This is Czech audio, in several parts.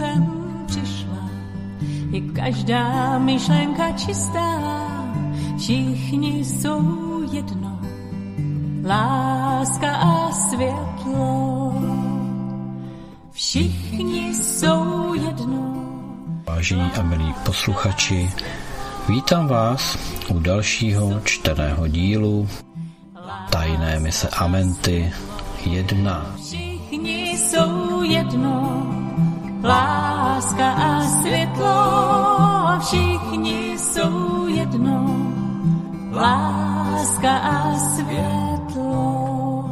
sem přišla, je každá myšlenka čistá, všichni jsou jedno, láska a světlo. Všichni jsou jedno. Vážení a milí posluchači, vítám vás u dalšího čteného dílu Tajné mise Amenty 1. Všichni jsou jedno, láska a světlo, všichni jsou jedno, láska a světlo.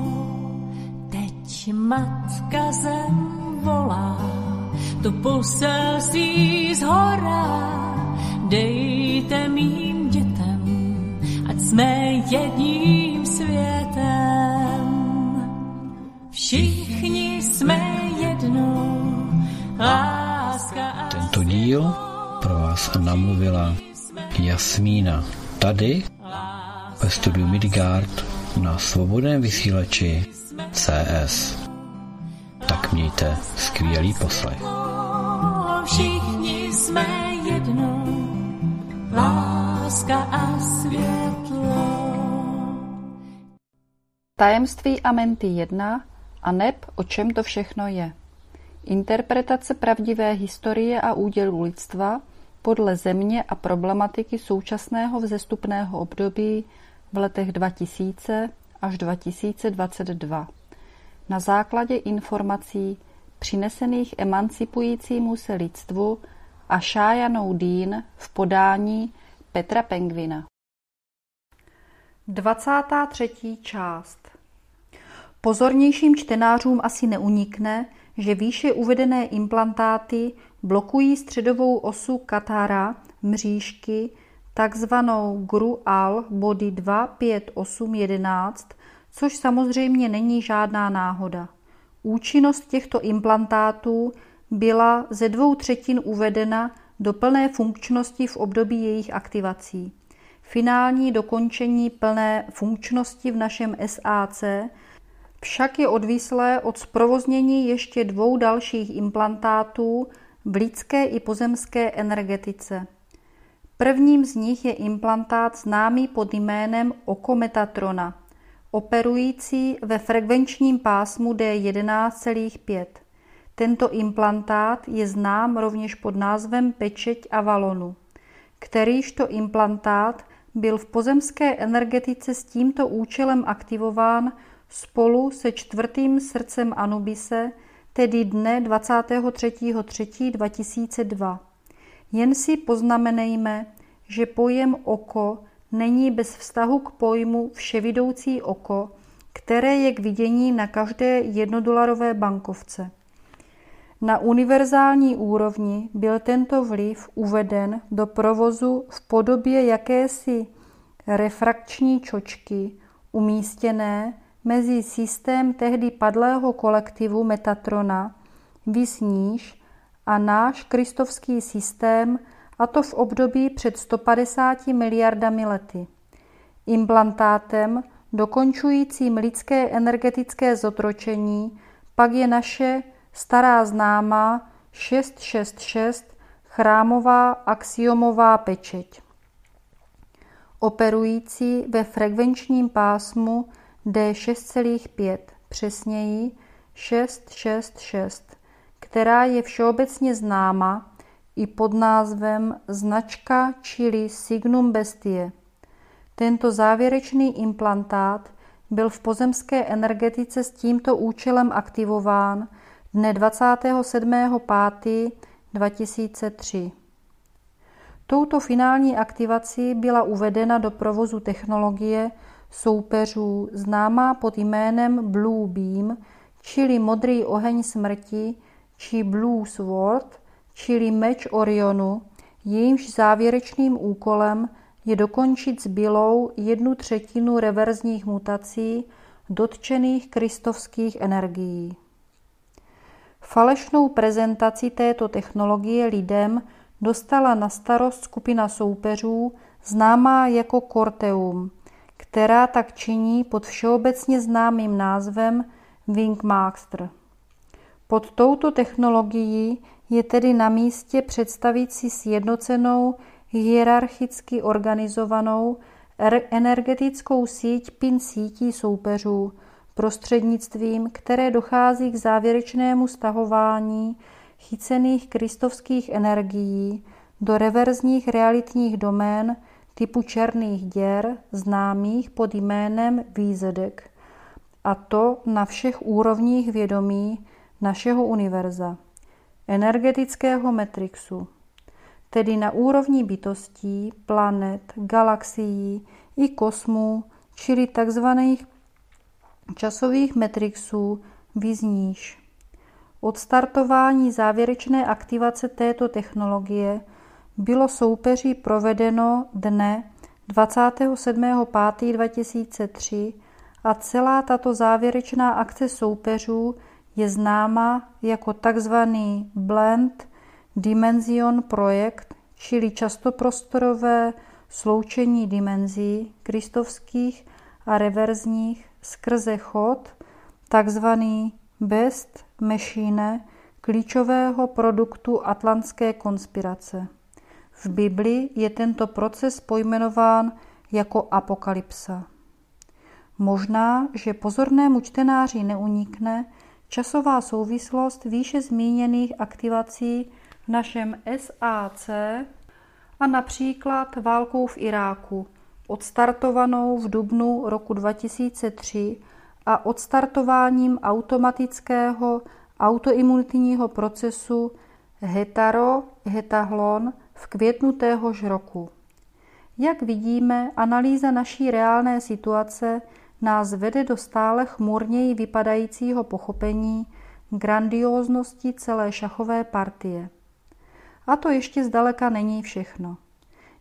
Teď matka zem volá, to poselství z hora, dejte mým dětem, ať jsme jedním světem. Všichni jsme Tento díl pro vás namluvila Jasmína tady ve studiu Midgard na svobodném vysílači CS. Tak mějte skvělý poslech. Všichni jsme jedno, láska a světlo. Tajemství Amenty 1 a neb o čem to všechno je. Interpretace pravdivé historie a údělu lidstva podle země a problematiky současného vzestupného období v letech 2000 až 2022. Na základě informací přinesených emancipujícímu se lidstvu a Šájanou Dín v podání Petra Pengvina. 23. část Pozornějším čtenářům asi neunikne, že výše uvedené implantáty blokují středovou osu katára mřížky takzvanou GRU-AL body 25811, což samozřejmě není žádná náhoda. Účinnost těchto implantátů byla ze dvou třetin uvedena do plné funkčnosti v období jejich aktivací. Finální dokončení plné funkčnosti v našem SAC však je odvislé od zprovoznění ještě dvou dalších implantátů v lidské i pozemské energetice. Prvním z nich je implantát známý pod jménem Okometatrona, operující ve frekvenčním pásmu D11,5. Tento implantát je znám rovněž pod názvem pečeť Avalonu, kterýžto implantát byl v pozemské energetice s tímto účelem aktivován spolu se čtvrtým srdcem Anubise, tedy dne 23.3.2002. Jen si poznamenejme, že pojem oko není bez vztahu k pojmu vševidoucí oko, které je k vidění na každé jednodolarové bankovce. Na univerzální úrovni byl tento vliv uveden do provozu v podobě jakési refrakční čočky umístěné mezi systém tehdy padlého kolektivu Metatrona, vysníž a náš kristovský systém, a to v období před 150 miliardami lety. Implantátem dokončujícím lidské energetické zotročení pak je naše stará známá 666 chrámová axiomová pečeť. Operující ve frekvenčním pásmu D6,5, přesněji 666, která je všeobecně známa i pod názvem značka čili Signum Bestie. Tento závěrečný implantát byl v pozemské energetice s tímto účelem aktivován dne 27.5.2003. Touto finální aktivací byla uvedena do provozu technologie soupeřů známá pod jménem Blue Beam, čili modrý oheň smrti, či Blue Sword, čili meč Orionu, jejímž závěrečným úkolem je dokončit zbylou jednu třetinu reverzních mutací dotčených kristovských energií. Falešnou prezentaci této technologie lidem dostala na starost skupina soupeřů známá jako Corteum, která tak činí pod všeobecně známým názvem Wingmaster. Pod touto technologií je tedy na místě představit si sjednocenou, hierarchicky organizovanou energetickou síť pin sítí soupeřů, prostřednictvím které dochází k závěrečnému stahování chycených kristovských energií do reverzních realitních domén typu černých děr známých pod jménem výzedek, a to na všech úrovních vědomí našeho univerza, energetického metrixu, tedy na úrovni bytostí, planet, galaxií i kosmů, čili tzv. časových metrixů vyzníš. Odstartování závěrečné aktivace této technologie bylo soupeří provedeno dne 27.5.2003 a celá tato závěrečná akce soupeřů je známa jako tzv. Blend Dimension projekt, čili častoprostorové sloučení dimenzí kristovských a reverzních skrze chod tzv. Best Machine klíčového produktu atlantské konspirace. V Bibli je tento proces pojmenován jako apokalypsa. Možná, že pozornému čtenáři neunikne časová souvislost výše zmíněných aktivací v našem SAC a například válkou v Iráku, odstartovanou v dubnu roku 2003 a odstartováním automatického autoimunitního procesu hetaro-hetahlon v květnu téhož roku. Jak vidíme, analýza naší reálné situace nás vede do stále chmurněji vypadajícího pochopení grandióznosti celé šachové partie. A to ještě zdaleka není všechno.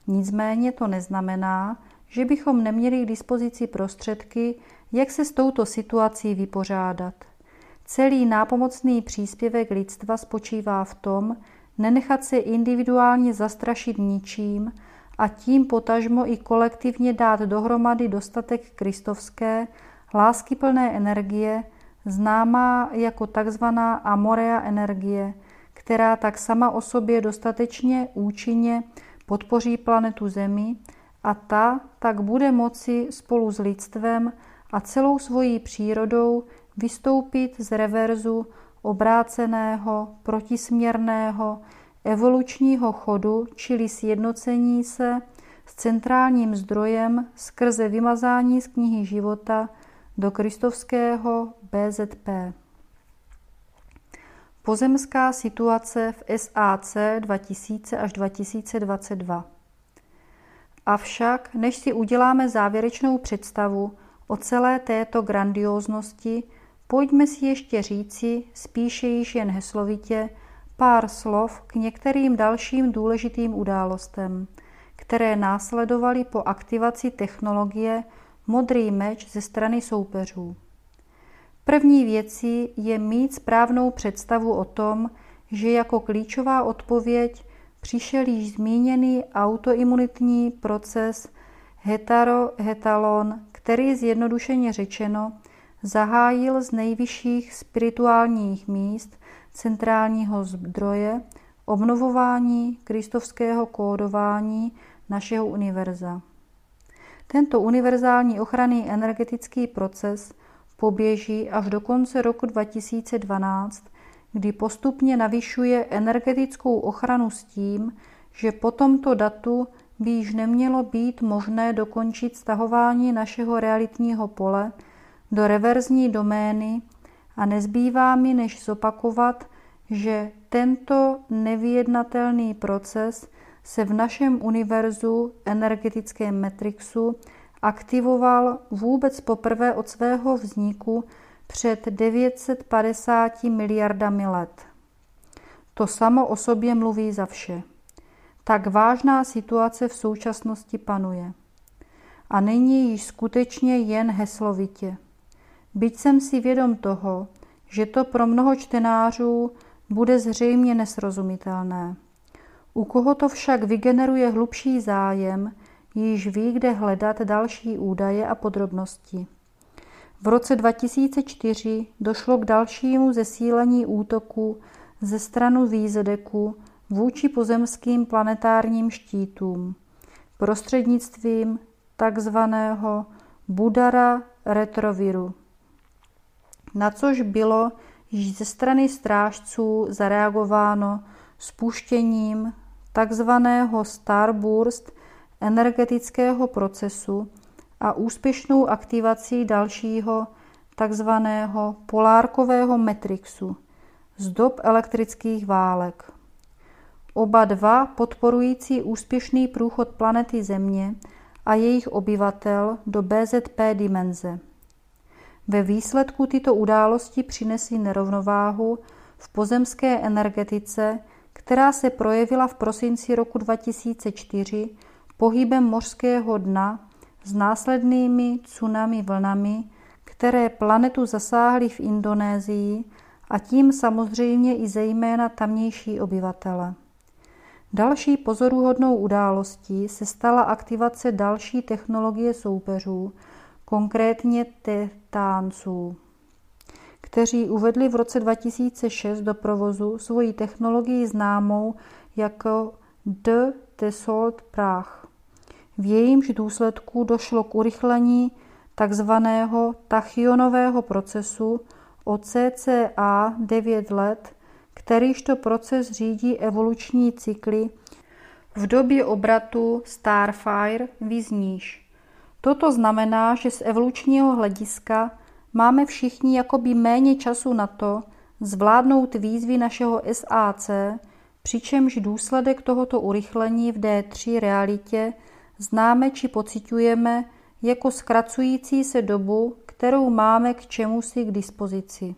Nicméně to neznamená, že bychom neměli k dispozici prostředky, jak se s touto situací vypořádat. Celý nápomocný příspěvek lidstva spočívá v tom, nenechat se individuálně zastrašit ničím a tím potažmo i kolektivně dát dohromady dostatek kristovské, láskyplné energie, známá jako takzvaná amorea energie, která tak sama o sobě dostatečně účinně podpoří planetu Zemi a ta tak bude moci spolu s lidstvem a celou svojí přírodou vystoupit z reverzu obráceného, protisměrného, evolučního chodu, čili sjednocení se s centrálním zdrojem skrze vymazání z knihy života do kristovského BZP. Pozemská situace v SAC 2000 až 2022 Avšak, než si uděláme závěrečnou představu o celé této grandióznosti, pojďme si ještě říci, spíše již jen heslovitě, pár slov k některým dalším důležitým událostem, které následovaly po aktivaci technologie Modrý meč ze strany soupeřů. První věcí je mít správnou představu o tom, že jako klíčová odpověď přišel již zmíněný autoimunitní proces hetaro-hetalon, který zjednodušeně řečeno zahájil z nejvyšších spirituálních míst centrálního zdroje obnovování kristovského kódování našeho univerza. Tento univerzální ochranný energetický proces poběží až do konce roku 2012, kdy postupně navyšuje energetickou ochranu s tím, že po tomto datu by již nemělo být možné dokončit stahování našeho realitního pole do reverzní domény a nezbývá mi než zopakovat, že tento nevyjednatelný proces se v našem univerzu energetickém metrixu aktivoval vůbec poprvé od svého vzniku před 950 miliardami let. To samo o sobě mluví za vše. Tak vážná situace v současnosti panuje. A není již skutečně jen heslovitě. Byť jsem si vědom toho, že to pro mnoho čtenářů bude zřejmě nesrozumitelné. U koho to však vygeneruje hlubší zájem, již ví, kde hledat další údaje a podrobnosti. V roce 2004 došlo k dalšímu zesílení útoku ze stranu Výzedeku vůči pozemským planetárním štítům prostřednictvím takzvaného Budara retroviru, na což bylo již ze strany strážců zareagováno spuštěním takzvaného Starburst energetického procesu a úspěšnou aktivací dalšího takzvaného polárkového metrixu z dob elektrických válek. Oba dva podporující úspěšný průchod planety Země a jejich obyvatel do BZP dimenze. Ve výsledku tyto události přinesly nerovnováhu v pozemské energetice, která se projevila v prosinci roku 2004 pohybem mořského dna s následnými tsunami vlnami, které planetu zasáhly v Indonésii a tím samozřejmě i zejména tamnější obyvatele. Další pozoruhodnou událostí se stala aktivace další technologie soupeřů, konkrétně tetánců, kteří uvedli v roce 2006 do provozu svoji technologii známou jako The Tesalt Prach. V jejímž důsledku došlo k urychlení takzvaného tachyonového procesu o cca 9 let, kterýžto proces řídí evoluční cykly v době obratu Starfire vyzníš. Toto znamená, že z evolučního hlediska máme všichni jakoby méně času na to zvládnout výzvy našeho SAC, přičemž důsledek tohoto urychlení v D3 realitě známe či pocitujeme jako zkracující se dobu, kterou máme k čemu si k dispozici.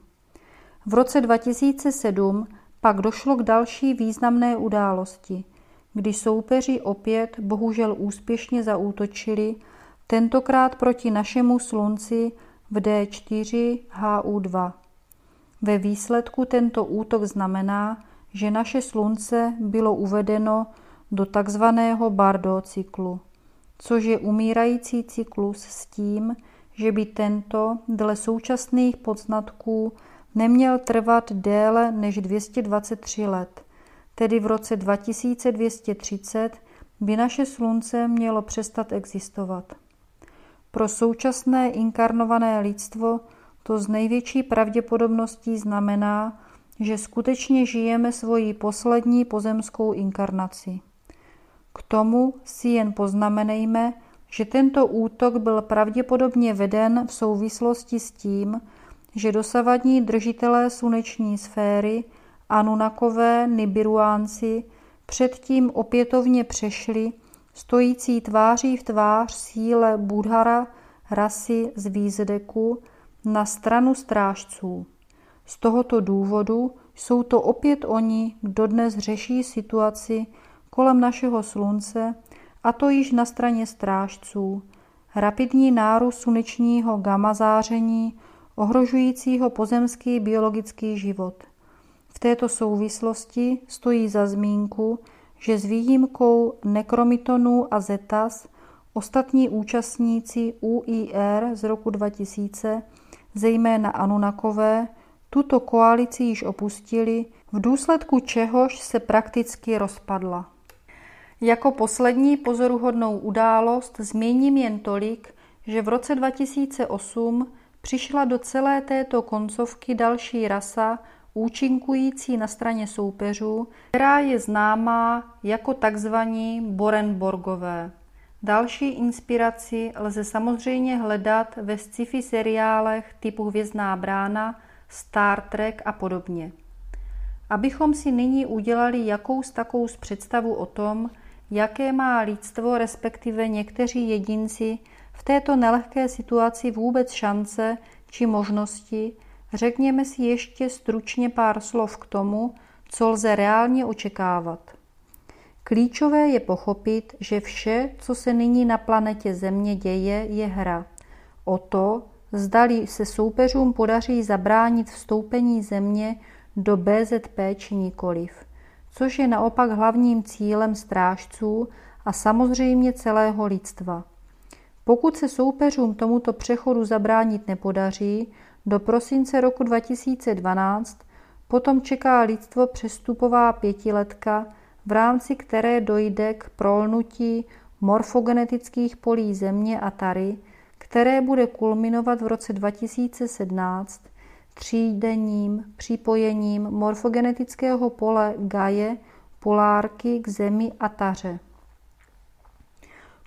V roce 2007 pak došlo k další významné události, kdy soupeři opět bohužel úspěšně zaútočili, tentokrát proti našemu slunci v D4 HU2. Ve výsledku tento útok znamená, že naše slunce bylo uvedeno do takzvaného Bardo cyklu, což je umírající cyklus s tím, že by tento dle současných poznatků neměl trvat déle než 223 let, tedy v roce 2230 by naše slunce mělo přestat existovat. Pro současné inkarnované lidstvo to z největší pravděpodobností znamená, že skutečně žijeme svoji poslední pozemskou inkarnaci. K tomu si jen poznamenejme, že tento útok byl pravděpodobně veden v souvislosti s tím, že dosavadní držitelé sluneční sféry, Anunakové, Nibiruánci, předtím opětovně přešli, stojící tváří v tvář síle Budhara, rasy z Výzdeku, na stranu strážců. Z tohoto důvodu jsou to opět oni, kdo dnes řeší situaci kolem našeho slunce, a to již na straně strážců. Rapidní nárůst slunečního gamma záření ohrožujícího pozemský biologický život. V této souvislosti stojí za zmínku, že s výjimkou nekromitonů a zetas ostatní účastníci UIR z roku 2000, zejména Anunakové, tuto koalici již opustili, v důsledku čehož se prakticky rozpadla. Jako poslední pozoruhodnou událost zmíním jen tolik, že v roce 2008 přišla do celé této koncovky další rasa účinkující na straně soupeřů, která je známá jako takzvaní Borenborgové. Další inspiraci lze samozřejmě hledat ve sci-fi seriálech typu Hvězdná brána, Star Trek a podobně. Abychom si nyní udělali jakous takovou představu o tom, jaké má lidstvo, respektive někteří jedinci v této nelehké situaci vůbec šance či možnosti, řekněme si ještě stručně pár slov k tomu, co lze reálně očekávat. Klíčové je pochopit, že vše, co se nyní na planetě Země děje, je hra. O to, zdali se soupeřům podaří zabránit vstoupení Země do BZP či nikoliv, což je naopak hlavním cílem strážců a samozřejmě celého lidstva – Pokud se soupeřům tomuto přechodu zabránit nepodaří, do prosince roku 2012 potom čeká lidstvo přestupová pětiletka, v rámci které dojde k prolnutí morfogenetických polí Země a Tary, které bude kulminovat v roce 2017 třídenním připojením morfogenetického pole Gaje polárky k Zemi a Taře.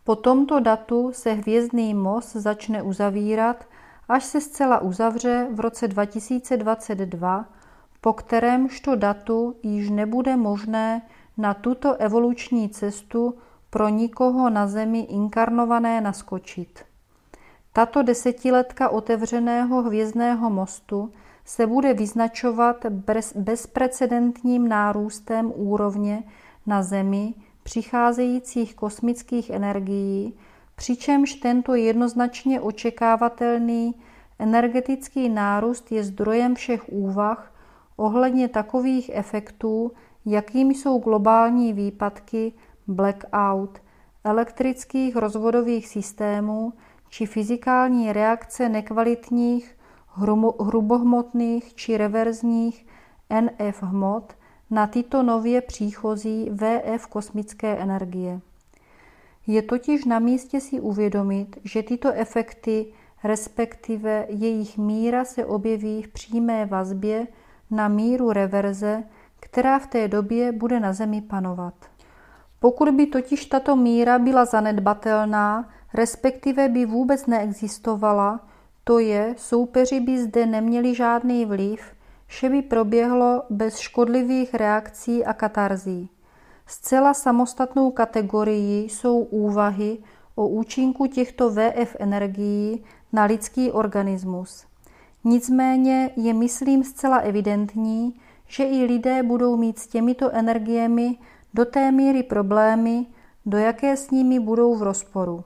Po tomto datu se hvězdný most začne uzavírat, až se zcela uzavře v roce 2022, po kterémžto datu již nebude možné na tuto evoluční cestu pro nikoho na Zemi inkarnované naskočit. Tato desetiletka otevřeného hvězdného mostu se bude vyznačovat bezprecedentním nárůstem úrovně na Zemi přicházejících kosmických energií, přičemž tento jednoznačně očekávatelný energetický nárůst je zdrojem všech úvah ohledně takových efektů, jakým jsou globální výpadky, blackout, elektrických rozvodových systémů či fyzikální reakce nekvalitních, hrubohmotných či reverzních NF hmot na tyto nově příchozí VF kosmické energie. Je totiž na místě si uvědomit, že tyto efekty, respektive jejich míra se objeví v přímé vazbě na míru reverze, která v té době bude na Zemi panovat. Pokud by totiž tato míra byla zanedbatelná, respektive by vůbec neexistovala, to je, soupeři by zde neměli žádný vliv, vše by proběhlo bez škodlivých reakcí a katarzí. Zcela samostatnou kategorií jsou úvahy o účinku těchto VF energií na lidský organismus. Nicméně je, myslím, zcela evidentní, že i lidé budou mít s těmito energiemi do té míry problémy, do jaké s nimi budou v rozporu.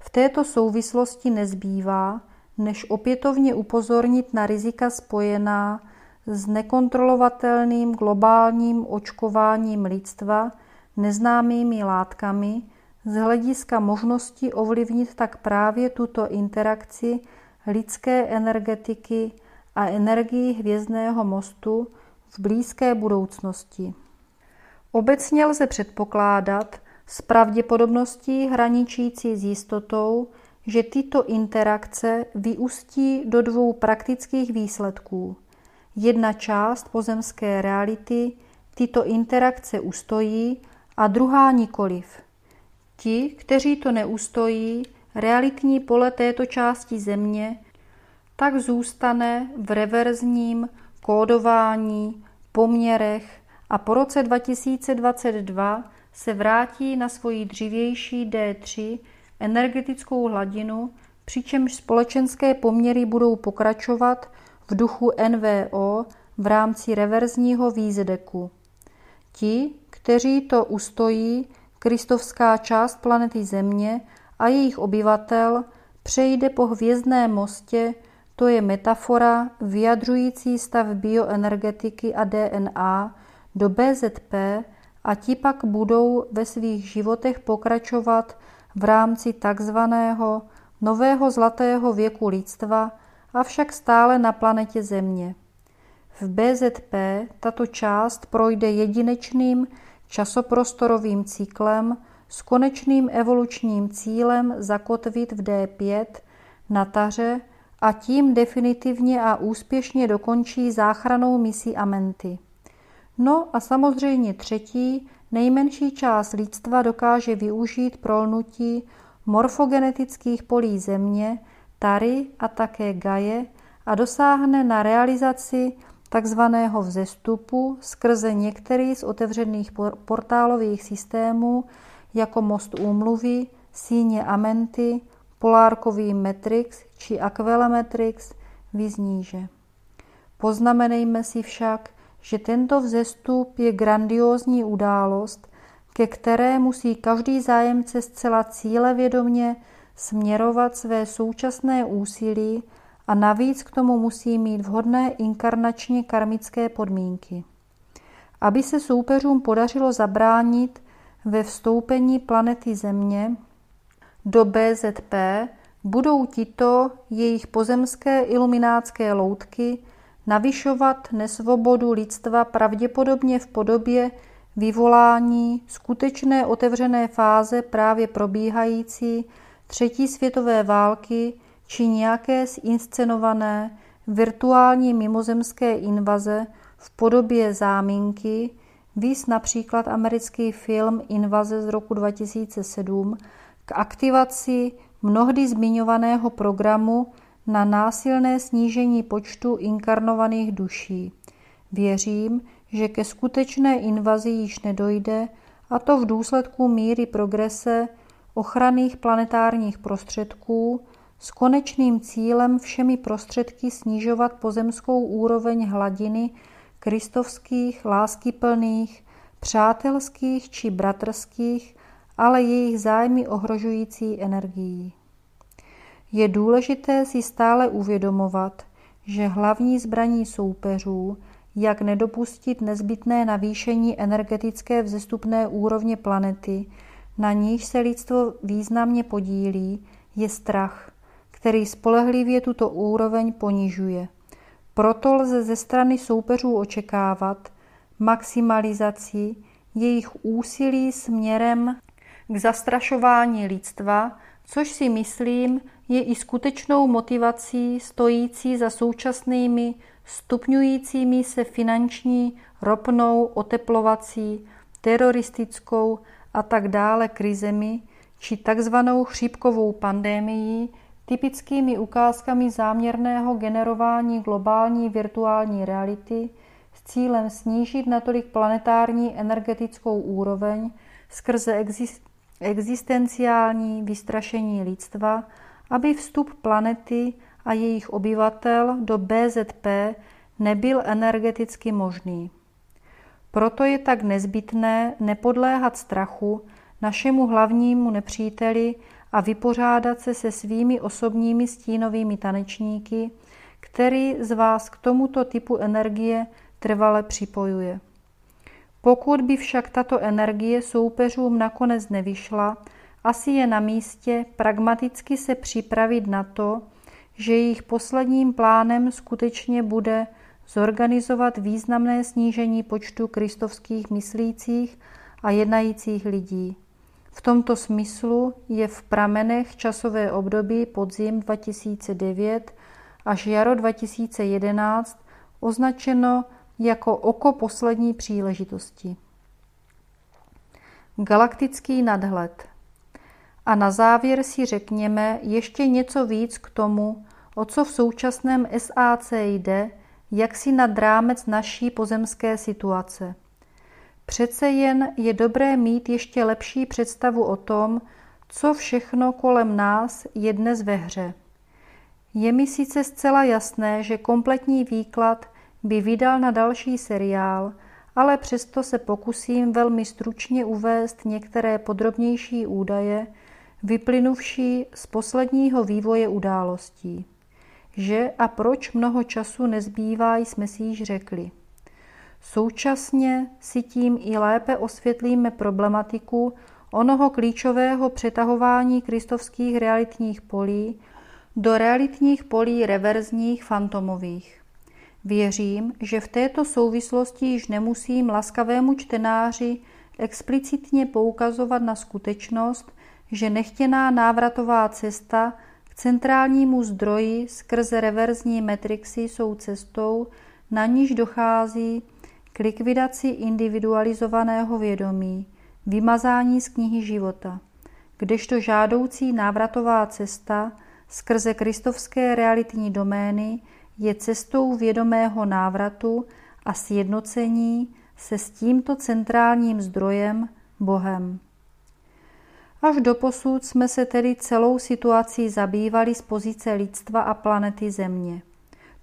V této souvislosti nezbývá, než opětovně upozornit na rizika spojená s nekontrolovatelným globálním očkováním lidstva neznámými látkami z hlediska možnosti ovlivnit tak právě tuto interakci lidské energetiky a energii hvězdného mostu v blízké budoucnosti. Obecně lze předpokládat s pravděpodobností hraničící s jistotou, že tyto interakce vyústí do dvou praktických výsledků. Jedna část pozemské reality tyto interakce ustojí a druhá nikoliv. Ti, kteří to neustojí, realitní pole této části země tak zůstane v reverzním kódování, poměrech a po roce 2022 se vrátí na svoji dřívější D3 energetickou hladinu, přičemž společenské poměry budou pokračovat v duchu NVO v rámci reverzního výzedeku. Ti, kteří to ustojí, kristovská část planety Země a jejich obyvatel přejde po hvězdném mostě, to je metafora vyjadřující stav bioenergetiky a DNA do BZP a ti pak budou ve svých životech pokračovat v rámci takzvaného nového zlatého věku lidstva, avšak stále na planetě Země. V BZP tato část projde jedinečným časoprostorovým cyklem s konečným evolučním cílem zakotvit v D5 na taře a tím definitivně a úspěšně dokončí záchranou misi Amenty. No a samozřejmě třetí, nejmenší část lidstva dokáže využít prolnutí morfogenetických polí Země, Tary a také Gaje a dosáhne na realizaci takzvaného vzestupu skrze některý z otevřených portálových systémů jako most úmluvy, síně Amenty, polárkový Matrix či Aquila-Matrix vyzníže. Poznamenejme si však, že tento vzestup je grandiózní událost, ke které musí každý zájemce zcela cílevědomě směrovat své současné úsilí a navíc k tomu musí mít vhodné inkarnačně karmické podmínky. Aby se soupeřům podařilo zabránit ve vstoupení planety Země do BZP budou tito jejich pozemské iluminátské loutky navyšovat nesvobodu lidstva pravděpodobně v podobě vyvolání skutečné otevřené fáze právě probíhající třetí světové války či nějaké zinscenované virtuální mimozemské invaze v podobě záminky, vys například americký film Invaze z roku 2007, k aktivaci mnohdy zmiňovaného programu na násilné snížení počtu inkarnovaných duší. Věřím, že ke skutečné invazi již nedojde, a to v důsledku míry progrese ochranných planetárních prostředků s konečným cílem všemi prostředky snižovat pozemskou úroveň hladiny kristovských, láskyplných, přátelských či bratrských, ale jejich zájmy ohrožující energií. Je důležité si stále uvědomovat, že hlavní zbraní soupeřů, jak nedopustit nezbytné navýšení energetické vzestupné úrovně planety, na níž se lidstvo významně podílí, je strach, který spolehlivě tuto úroveň ponižuje. Proto lze ze strany soupeřů očekávat maximalizaci jejich úsilí směrem k zastrašování lidstva, což si myslím je i skutečnou motivací stojící za současnými stupňujícími se finanční, ropnou, oteplovací, teroristickou a tak dále krizemi či takzvanou chřipkovou pandémií, typickými ukázkami záměrného generování globální virtuální reality s cílem snížit natolik planetární energetickou úroveň skrze existenciální vystrašení lidstva, aby vstup planety a jejich obyvatel do BZP nebyl energeticky možný. Proto je tak nezbytné nepodléhat strachu našemu hlavnímu nepříteli a vypořádat se se svými osobními stínovými tanečníky, který z vás k tomuto typu energie trvale připojuje. Pokud by však tato energie soupeřům nakonec nevyšla, asi je na místě pragmaticky se připravit na to, že jejich posledním plánem skutečně bude zorganizovat významné snížení počtu kristovských myslících a jednajících lidí. V tomto smyslu je v pramenech časové období podzim 2009 až jaro 2011 označeno jako oko poslední příležitosti. Galaktický nadhled. A na závěr si řekněme ještě něco víc k tomu, o co v současném SAC jde, jak si nad rámec naší pozemské situace. Přece jen je dobré mít ještě lepší představu o tom, co všechno kolem nás je dnes ve hře. Je mi sice zcela jasné, že kompletní výklad by vydal na další seriál, ale přesto se pokusím velmi stručně uvést některé podrobnější údaje, vyplynuvší z posledního vývoje událostí. Že a proč mnoho času nezbývá, jsme si již řekli. Současně si tím i lépe osvětlíme problematiku onoho klíčového přetahování kristovských realitních polí do realitních polí reverzních fantomových. Věřím, že v této souvislosti již nemusím laskavému čtenáři explicitně poukazovat na skutečnost, že nechtěná návratová cesta centrálnímu zdroji skrze reverzní metrixy jsou cestou, na níž dochází k likvidaci individualizovaného vědomí, vymazání z knihy života, kdežto žádoucí návratová cesta skrze kristovské realitní domény je cestou vědomého návratu a sjednocení se s tímto centrálním zdrojem, Bohem. Až do posud jsme se tedy celou situací zabývali z pozice lidstva a planety Země.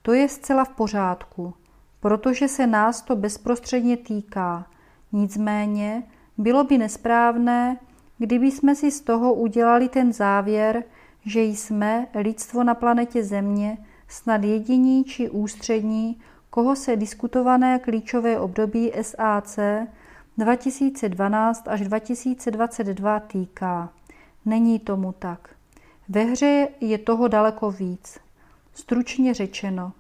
To je zcela v pořádku, protože se nás to bezprostředně týká. Nicméně bylo by nesprávné, kdyby jsme si z toho udělali ten závěr, že jsme, lidstvo na planetě Země, snad jediní či ústřední, koho se diskutované klíčové období SAC 2012 až 2022 týká. Není tomu tak. Ve hře je toho daleko víc. Stručně řečeno,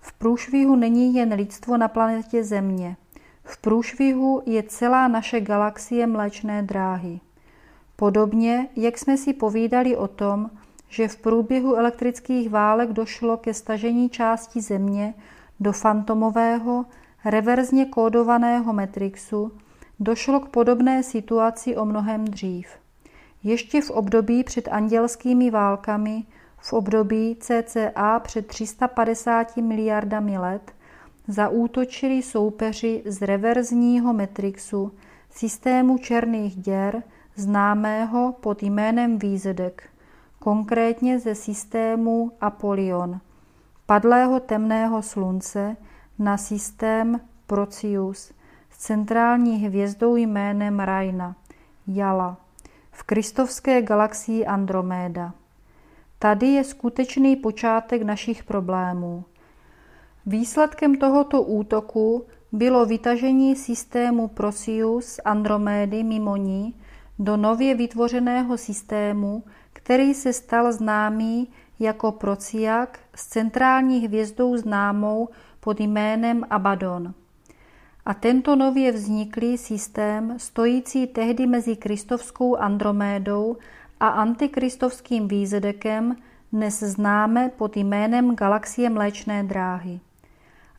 v průšvihu není jen lidstvo na planetě Země. V průšvihu je celá naše galaxie mléčné dráhy. Podobně, jak jsme si povídali o tom, že v průběhu elektrických válek došlo ke stažení části Země do fantomového, reverzně kódovaného Matrixu, došlo k podobné situaci o mnohem dřív. Ještě v období před andělskými válkami, v období cca před 350 miliardami let, zaútočili soupeři z reverzního Matrixu, systému černých děr, známého pod jménem Výzedek, konkrétně ze systému Apollyon, padlého temného slunce, na systém Procius s centrální hvězdou jménem Raina, Jala, v kristovské galaxii Androméda. Tady je skutečný počátek našich problémů. Výsledkem tohoto útoku bylo vytažení systému Procius Andromédy mimo ní do nově vytvořeného systému, který se stal známý jako Prociak s centrální hvězdou známou pod jménem Abaddon. A tento nově vzniklý systém, stojící tehdy mezi kristovskou Andromédou a antikristovským výzedekem, dnes známe pod jménem galaxie Mléčné dráhy.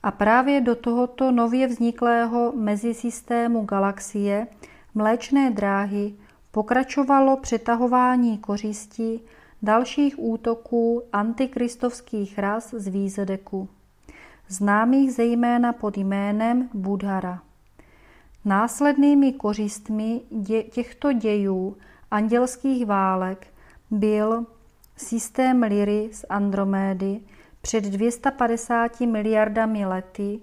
A právě do tohoto nově vzniklého mezisystému galaxie Mléčné dráhy pokračovalo přetahování kořistí dalších útoků antikristovských ras z výzedeku známých zejména pod jménem Budhara. Následnými kořistmi dě, těchto dějů andělských válek byl systém Lyry z Andromédy před 250 miliardami lety,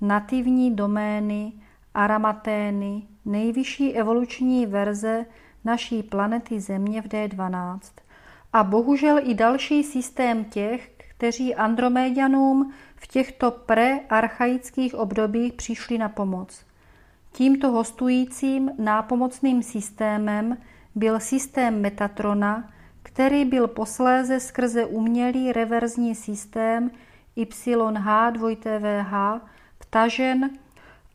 nativní domény, aramatény, nejvyšší evoluční verze naší planety Země v D12 a bohužel i další systém těch, kteří Androméďanům v těchto prearchaických obdobích přišli na pomoc. Tímto hostujícím nápomocným systémem byl systém Metatrona, který byl posléze skrze umělý reverzní systém YH2TVH vtažen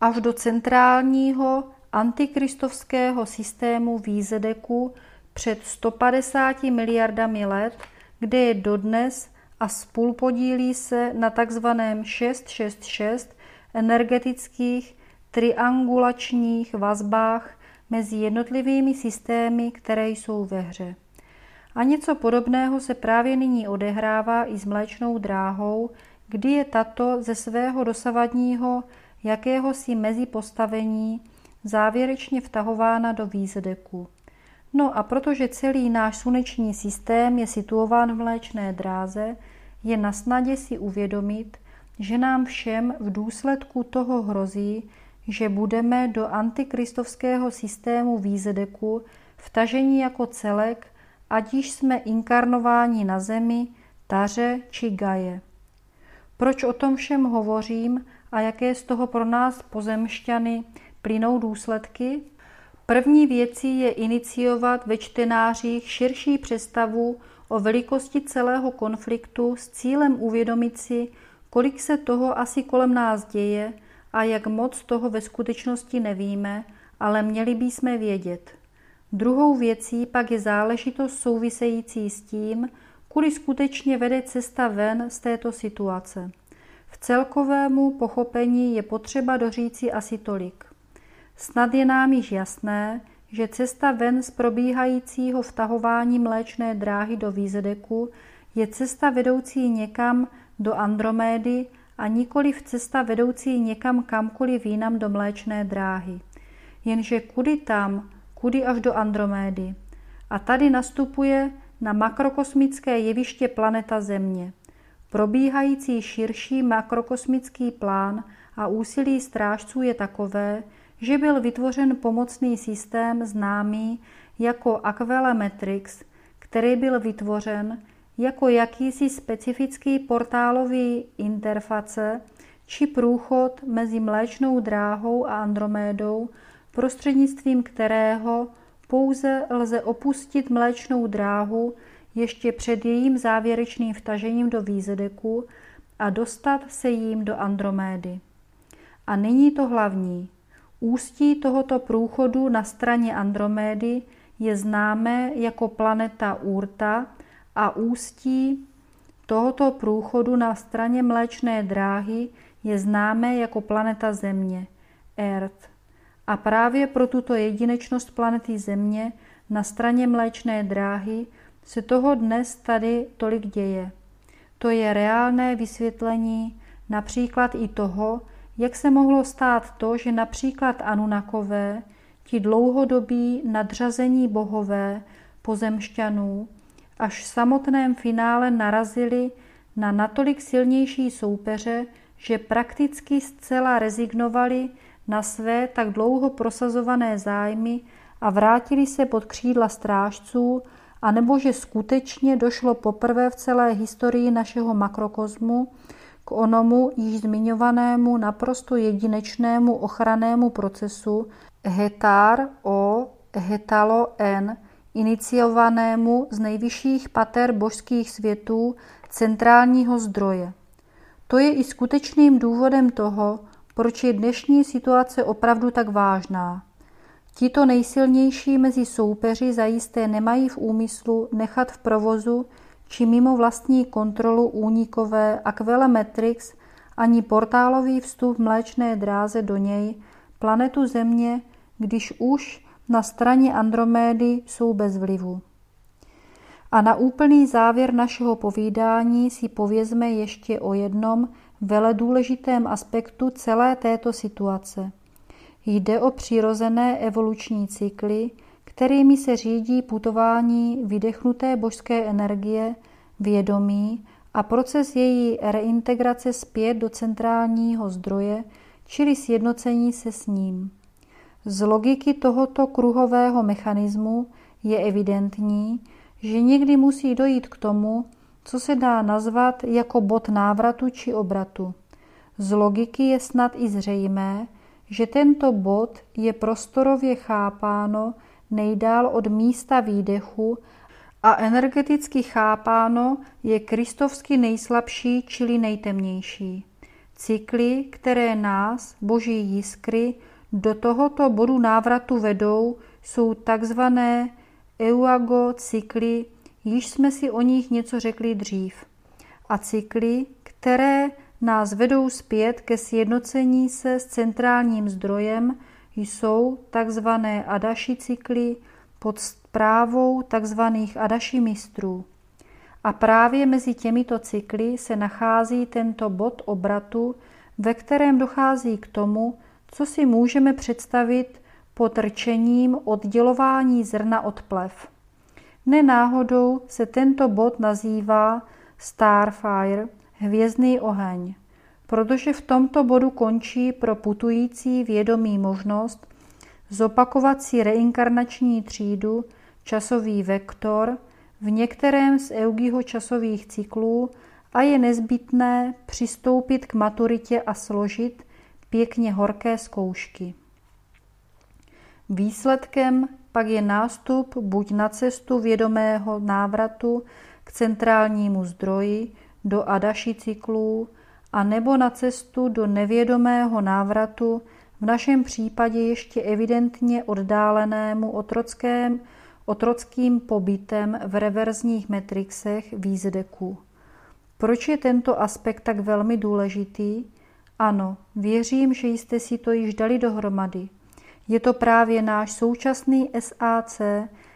až do centrálního antikristovského systému výzedeku před 150 miliardami let, kde je dodnes a spolupodílí se na takzvaném 666 energetických triangulačních vazbách mezi jednotlivými systémy, které jsou ve hře. A něco podobného se právě nyní odehrává i s mléčnou dráhou, kdy je tato ze svého dosavadního jakéhosi mezi postavení závěrečně vtahována do výzedeku. No a protože celý náš sluneční systém je situován v mléčné dráze, je na snadě si uvědomit, že nám všem v důsledku toho hrozí, že budeme do antikristovského systému výzedeku vtažení jako celek, ať již jsme inkarnováni na zemi, taře či gaje. Proč o tom všem hovořím a jaké z toho pro nás pozemšťany plynou důsledky? První věcí je iniciovat ve čtenářích širší představu o velikosti celého konfliktu s cílem uvědomit si, kolik se toho asi kolem nás děje a jak moc toho ve skutečnosti nevíme, ale měli bychom vědět. Druhou věcí pak je záležitost související s tím, kudy skutečně vede cesta ven z této situace. V celkovému pochopení je potřeba doříci asi tolik. Snad je nám již jasné, že cesta ven z probíhajícího vtahování mléčné dráhy do výzedeku je cesta vedoucí někam do Andromédy a nikoli v cesta vedoucí někam kamkoliv jinam do mléčné dráhy. Jenže kudy tam, kudy až do Andromédy. A tady nastupuje na makrokosmické jeviště planeta Země. Probíhající širší makrokosmický plán a úsilí strážců je takové, že byl vytvořen pomocný systém známý jako Aquila Matrix, který byl vytvořen jako jakýsi specifický portálový interface či průchod mezi Mléčnou dráhou a Andromédou, prostřednictvím kterého pouze lze opustit mléčnou dráhu ještě před jejím závěrečným vtažením do výzedeku a dostat se jím do Andromédy. A nyní to hlavní. Ústí tohoto průchodu na straně Andromédy je známé jako planeta Urta a ústí tohoto průchodu na straně Mléčné dráhy je známé jako planeta Země, Earth. A právě pro tuto jedinečnost planety Země na straně Mléčné dráhy se toho dnes tady tolik děje. To je reálné vysvětlení například i toho, jak se mohlo stát to, že například Anunakové, ti dlouhodobí nadřazení bohové pozemšťanů, až v samotném finále narazili na natolik silnější soupeře, že prakticky zcela rezignovali na své tak dlouho prosazované zájmy a vrátili se pod křídla strážců, anebo že skutečně došlo poprvé v celé historii našeho makrokosmu k onomu již zmiňovanému naprosto jedinečnému ochrannému procesu hetar o hetalo n, iniciovanému z nejvyšších pater božských světů centrálního zdroje. To je i skutečným důvodem toho, proč je dnešní situace opravdu tak vážná. Tito nejsilnější mezi soupeři zajisté nemají v úmyslu nechat v provozu či mimo vlastní kontrolu únikové Aquila Matrix ani portálový vstup mléčné dráze do něj, planetu Země, když už na straně Andromédy jsou bez vlivu. A na úplný závěr našeho povídání si povězme ještě o jednom vele důležitém aspektu celé této situace. Jde o přirozené evoluční cykly, kterými se řídí putování vydechnuté božské energie, vědomí a proces její reintegrace zpět do centrálního zdroje, čili sjednocení se s ním. Z logiky tohoto kruhového mechanismu je evidentní, že někdy musí dojít k tomu, co se dá nazvat jako bod návratu či obratu. Z logiky je snad i zřejmé, že tento bod je prostorově chápáno nejdál od místa výdechu a energeticky chápáno je kristovsky nejslabší, čili nejtemnější. Cykly, které nás, boží jiskry, do tohoto bodu návratu vedou, jsou takzvané euago cykly, již jsme si o nich něco řekli dřív. A cykly, které nás vedou zpět ke sjednocení se s centrálním zdrojem, jsou takzvané adaši cykly pod správou takzvaných adaši mistrů. A právě mezi těmito cykly se nachází tento bod obratu, ve kterém dochází k tomu, co si můžeme představit pod rčením oddělování zrna od plev. Nenáhodou se tento bod nazývá Starfire, hvězdný oheň, protože v tomto bodu končí pro putující vědomí možnost zopakovat si reinkarnační třídu, časový vektor v některém z Eugiho časových cyklů a je nezbytné přistoupit k maturitě a složit pěkně horké zkoušky. Výsledkem pak je nástup buď na cestu vědomého návratu k centrálnímu zdroji do adaši cyklů, a nebo na cestu do nevědomého návratu, v našem případě ještě evidentně oddálenému otrockém, otrockým pobytem v reverzních metrixech výzdeku. Proč je tento aspekt tak velmi důležitý? Ano, věřím, že jste si to již dali dohromady. Je to právě náš současný SAC,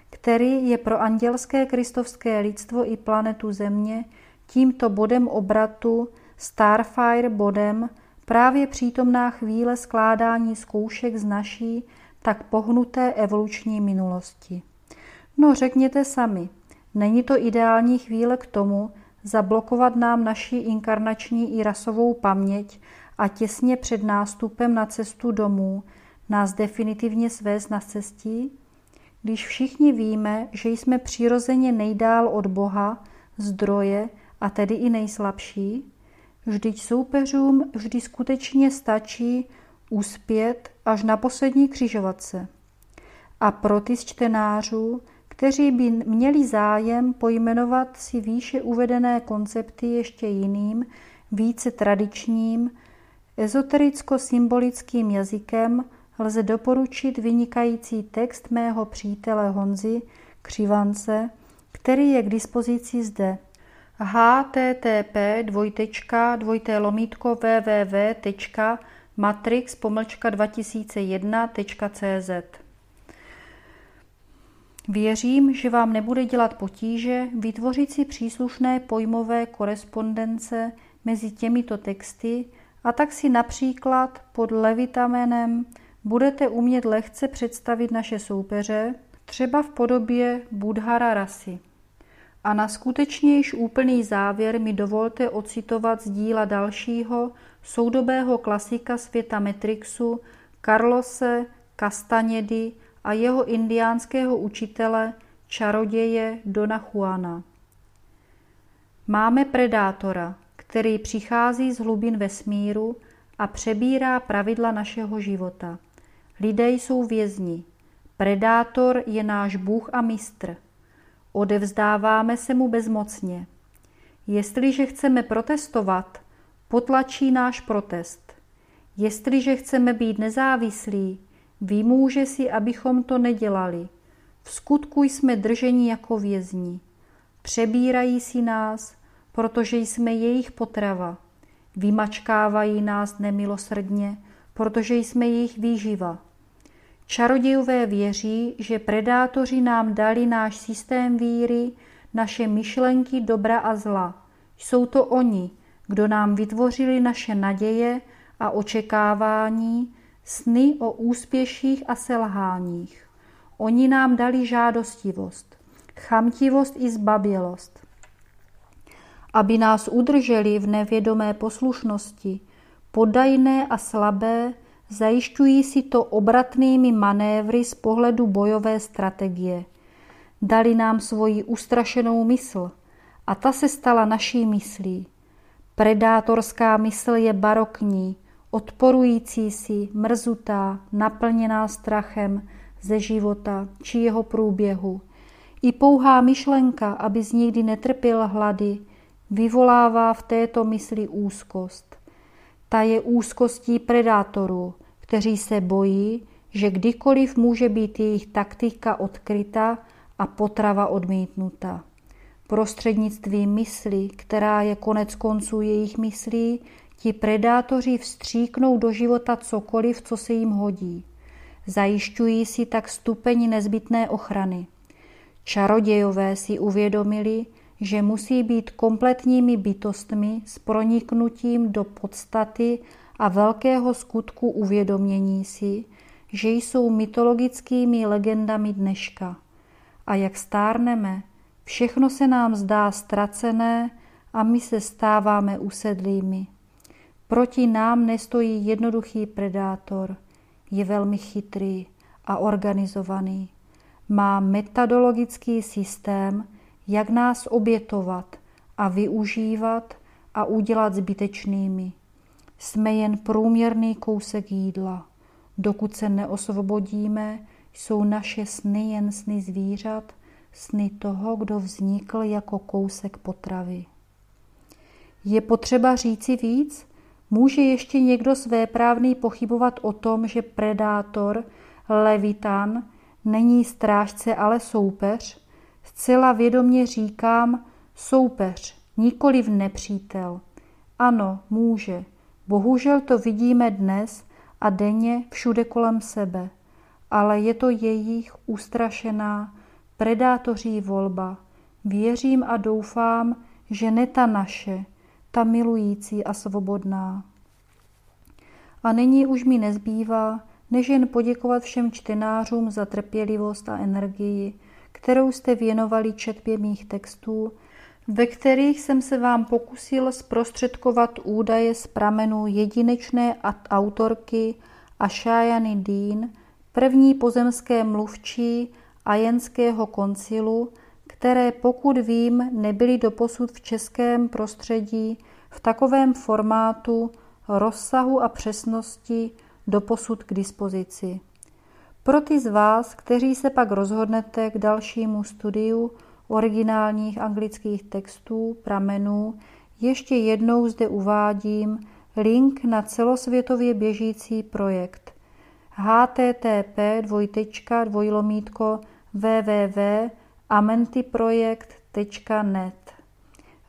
který je pro andělské kristovské lidstvo i planetu Země tímto bodem obratu, Starfire bodem, právě přítomná chvíle skládání zkoušek z naší tak pohnuté evoluční minulosti. No řekněte sami, není to ideální chvíle k tomu, zablokovat nám naši inkarnační i rasovou paměť a těsně před nástupem na cestu domů nás definitivně svést na cestí? Když všichni víme, že jsme přirozeně nejdál od Boha, zdroje a tedy i nejslabší, vždyť soupeřům vždy skutečně stačí uspět až na poslední křižovatce. a pro ty z čtenářů, kteří by měli zájem pojmenovat si výše uvedené koncepty ještě jiným, více tradičním, ezotericko-symbolickým jazykem lze doporučit vynikající text mého přítele Honzy Křivance, který je k dispozici zde http dvojtečka dvojité lomítko www.matrix 2001.cz Věřím, že vám nebude dělat potíže vytvořit si příslušné pojmové korespondence mezi těmito texty a tak si například pod levitamenem budete umět lehce představit naše soupeře, třeba v podobě Budhara rasy. A na skutečně již úplný závěr mi dovolte ocitovat z díla dalšího soudobého klasika světa Metrixu Carlose Castanedy a jeho indiánského učitele, čaroděje Dona Juana. Máme predátora, který přichází z hlubin vesmíru a přebírá pravidla našeho života. Lidé jsou vězni. Predátor je náš Bůh a mistr. Odevzdáváme se mu bezmocně. Jestliže chceme protestovat, potlačí náš protest. Jestliže chceme být nezávislí, vymůže si, abychom to nedělali. V skutku jsme drženi jako vězni. Přebírají si nás, protože jsme jejich potrava. Vymačkávají nás nemilosrdně, protože jsme jejich výživa. Čarodějové věří, že predátoři nám dali náš systém víry, naše myšlenky dobra a zla. Jsou to oni, kdo nám vytvořili naše naděje a očekávání, sny o úspěších a selháních. Oni nám dali žádostivost, chamtivost i zbabělost. Aby nás udrželi v nevědomé poslušnosti, podajné a slabé, Zajišťují si to obratnými manévry z pohledu bojové strategie. Dali nám svoji ustrašenou mysl a ta se stala naší myslí. Predátorská mysl je barokní, odporující si, mrzutá, naplněná strachem ze života či jeho průběhu. I pouhá myšlenka, aby z nikdy netrpěl hlady, vyvolává v této mysli úzkost. Ta je úzkostí predátorů, kteří se bojí, že kdykoliv může být jejich taktika odkryta a potrava odmítnuta. Prostřednictvím mysli, která je konec konců jejich myslí, ti predátoři vstříknou do života cokoliv, co se jim hodí. Zajišťují si tak stupeň nezbytné ochrany. Čarodějové si uvědomili, že musí být kompletními bytostmi s proniknutím do podstaty a velkého skutku uvědomění si, že jsou mytologickými legendami dneška. A jak stárneme, všechno se nám zdá ztracené a my se stáváme usedlými. Proti nám nestojí jednoduchý predátor. Je velmi chytrý a organizovaný. Má metodologický systém, jak nás obětovat a využívat a udělat zbytečnými. Jsme jen průměrný kousek jídla. Dokud se neosvobodíme, jsou naše sny jen sny zvířat, sny toho, kdo vznikl jako kousek potravy. Je potřeba říci víc? Může ještě někdo svéprávný pochybovat o tom, že predátor, levitan, není strážce, ale soupeř? Zcela vědomě říkám soupeř, nikoli v nepřítel. Ano, může. Bohužel to vidíme dnes a denně všude kolem sebe, ale je to jejich ustrašená, predátoří volba. Věřím a doufám, že ne ta naše, ta milující a svobodná. A nyní už mi nezbývá, než jen poděkovat všem čtenářům za trpělivost a energii, kterou jste věnovali četbě mých textů ve kterých jsem se vám pokusil zprostředkovat údaje z pramenů jedinečné autorky Ashayany Dean, první pozemské mluvčí Ajenského koncilu, které pokud vím, nebyly doposud v českém prostředí v takovém formátu, rozsahu a přesnosti doposud k dispozici. Pro ty z vás, kteří se pak rozhodnete k dalšímu studiu originálních anglických textů, pramenů, ještě jednou zde uvádím link na celosvětově běžící projekt. Http www.amentiprojekt.net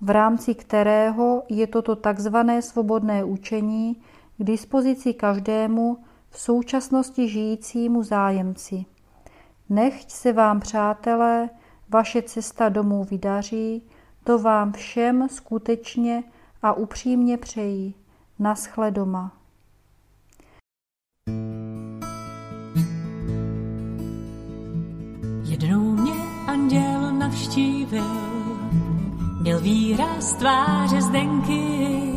v rámci kterého je toto takzvané svobodné učení k dispozici každému v současnosti žijícímu zájemci. Nechť se vám, přátelé, vaše cesta domů vydaří, to vám všem skutečně a upřímně přeji. Naschle doma. Jednou mě anděl navštívil, měl výraz tváře zdenky.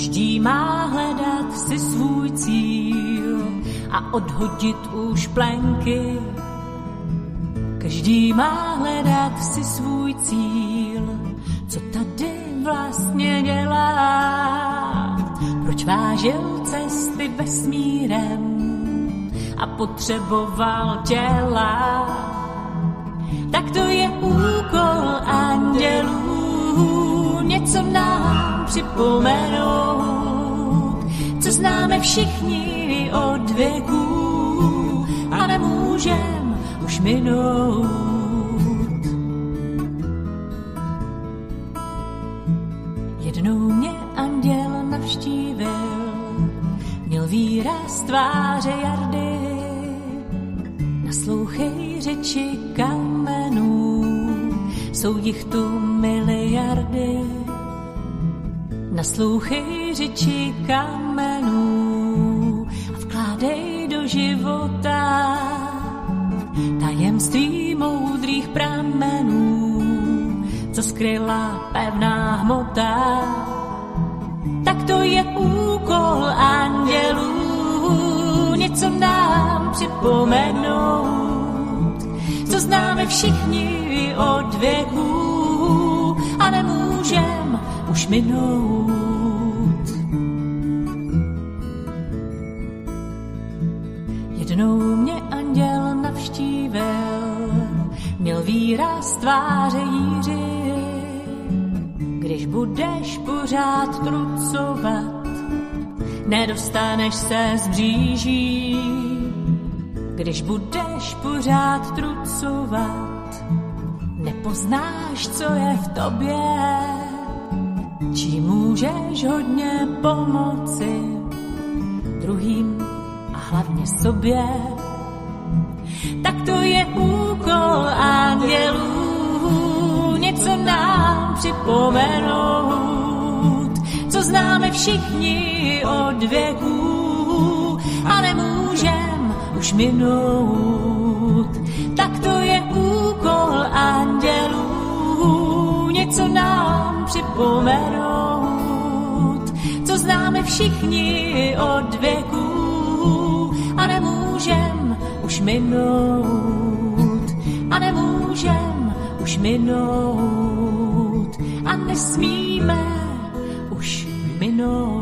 Každý má hledat si svůj cíl a odhodit už plenky. Každý má hledat si svůj cíl, co tady vlastně dělá. Proč vážil cesty vesmírem a potřeboval těla? Tak to je úkol andělů, něco nám připomenout, co známe všichni od věků a nemůžem už minout. Jednou mě anděl navštívil, měl výraz tváře jardy, naslouchej řeči kamenů, jsou jich tu miliardy. Naslouchej řeči kamenů a vkládej do života tajemství moudrých pramenů, co skryla pevná hmota. Tak to je úkol andělů, něco nám připomenout, co známe všichni od věků a nemůžem už minout. Jednou mě anděl navštívil, měl výraz tváře jíři. Když budeš pořád trucovat, nedostaneš se z bříží. Když budeš pořád trucovat, nepoznáš, co je v tobě. Čím můžeš hodně pomoci druhým a hlavně sobě. Tak to je úkol andělů, něco nám připomenout, co známe všichni od věků a nemůžem už minout. Tak to je úkol andělů, něco nám připomenout, co známe všichni od věků a nemůžem už minout. A nemůžem už minout a nesmíme už minout.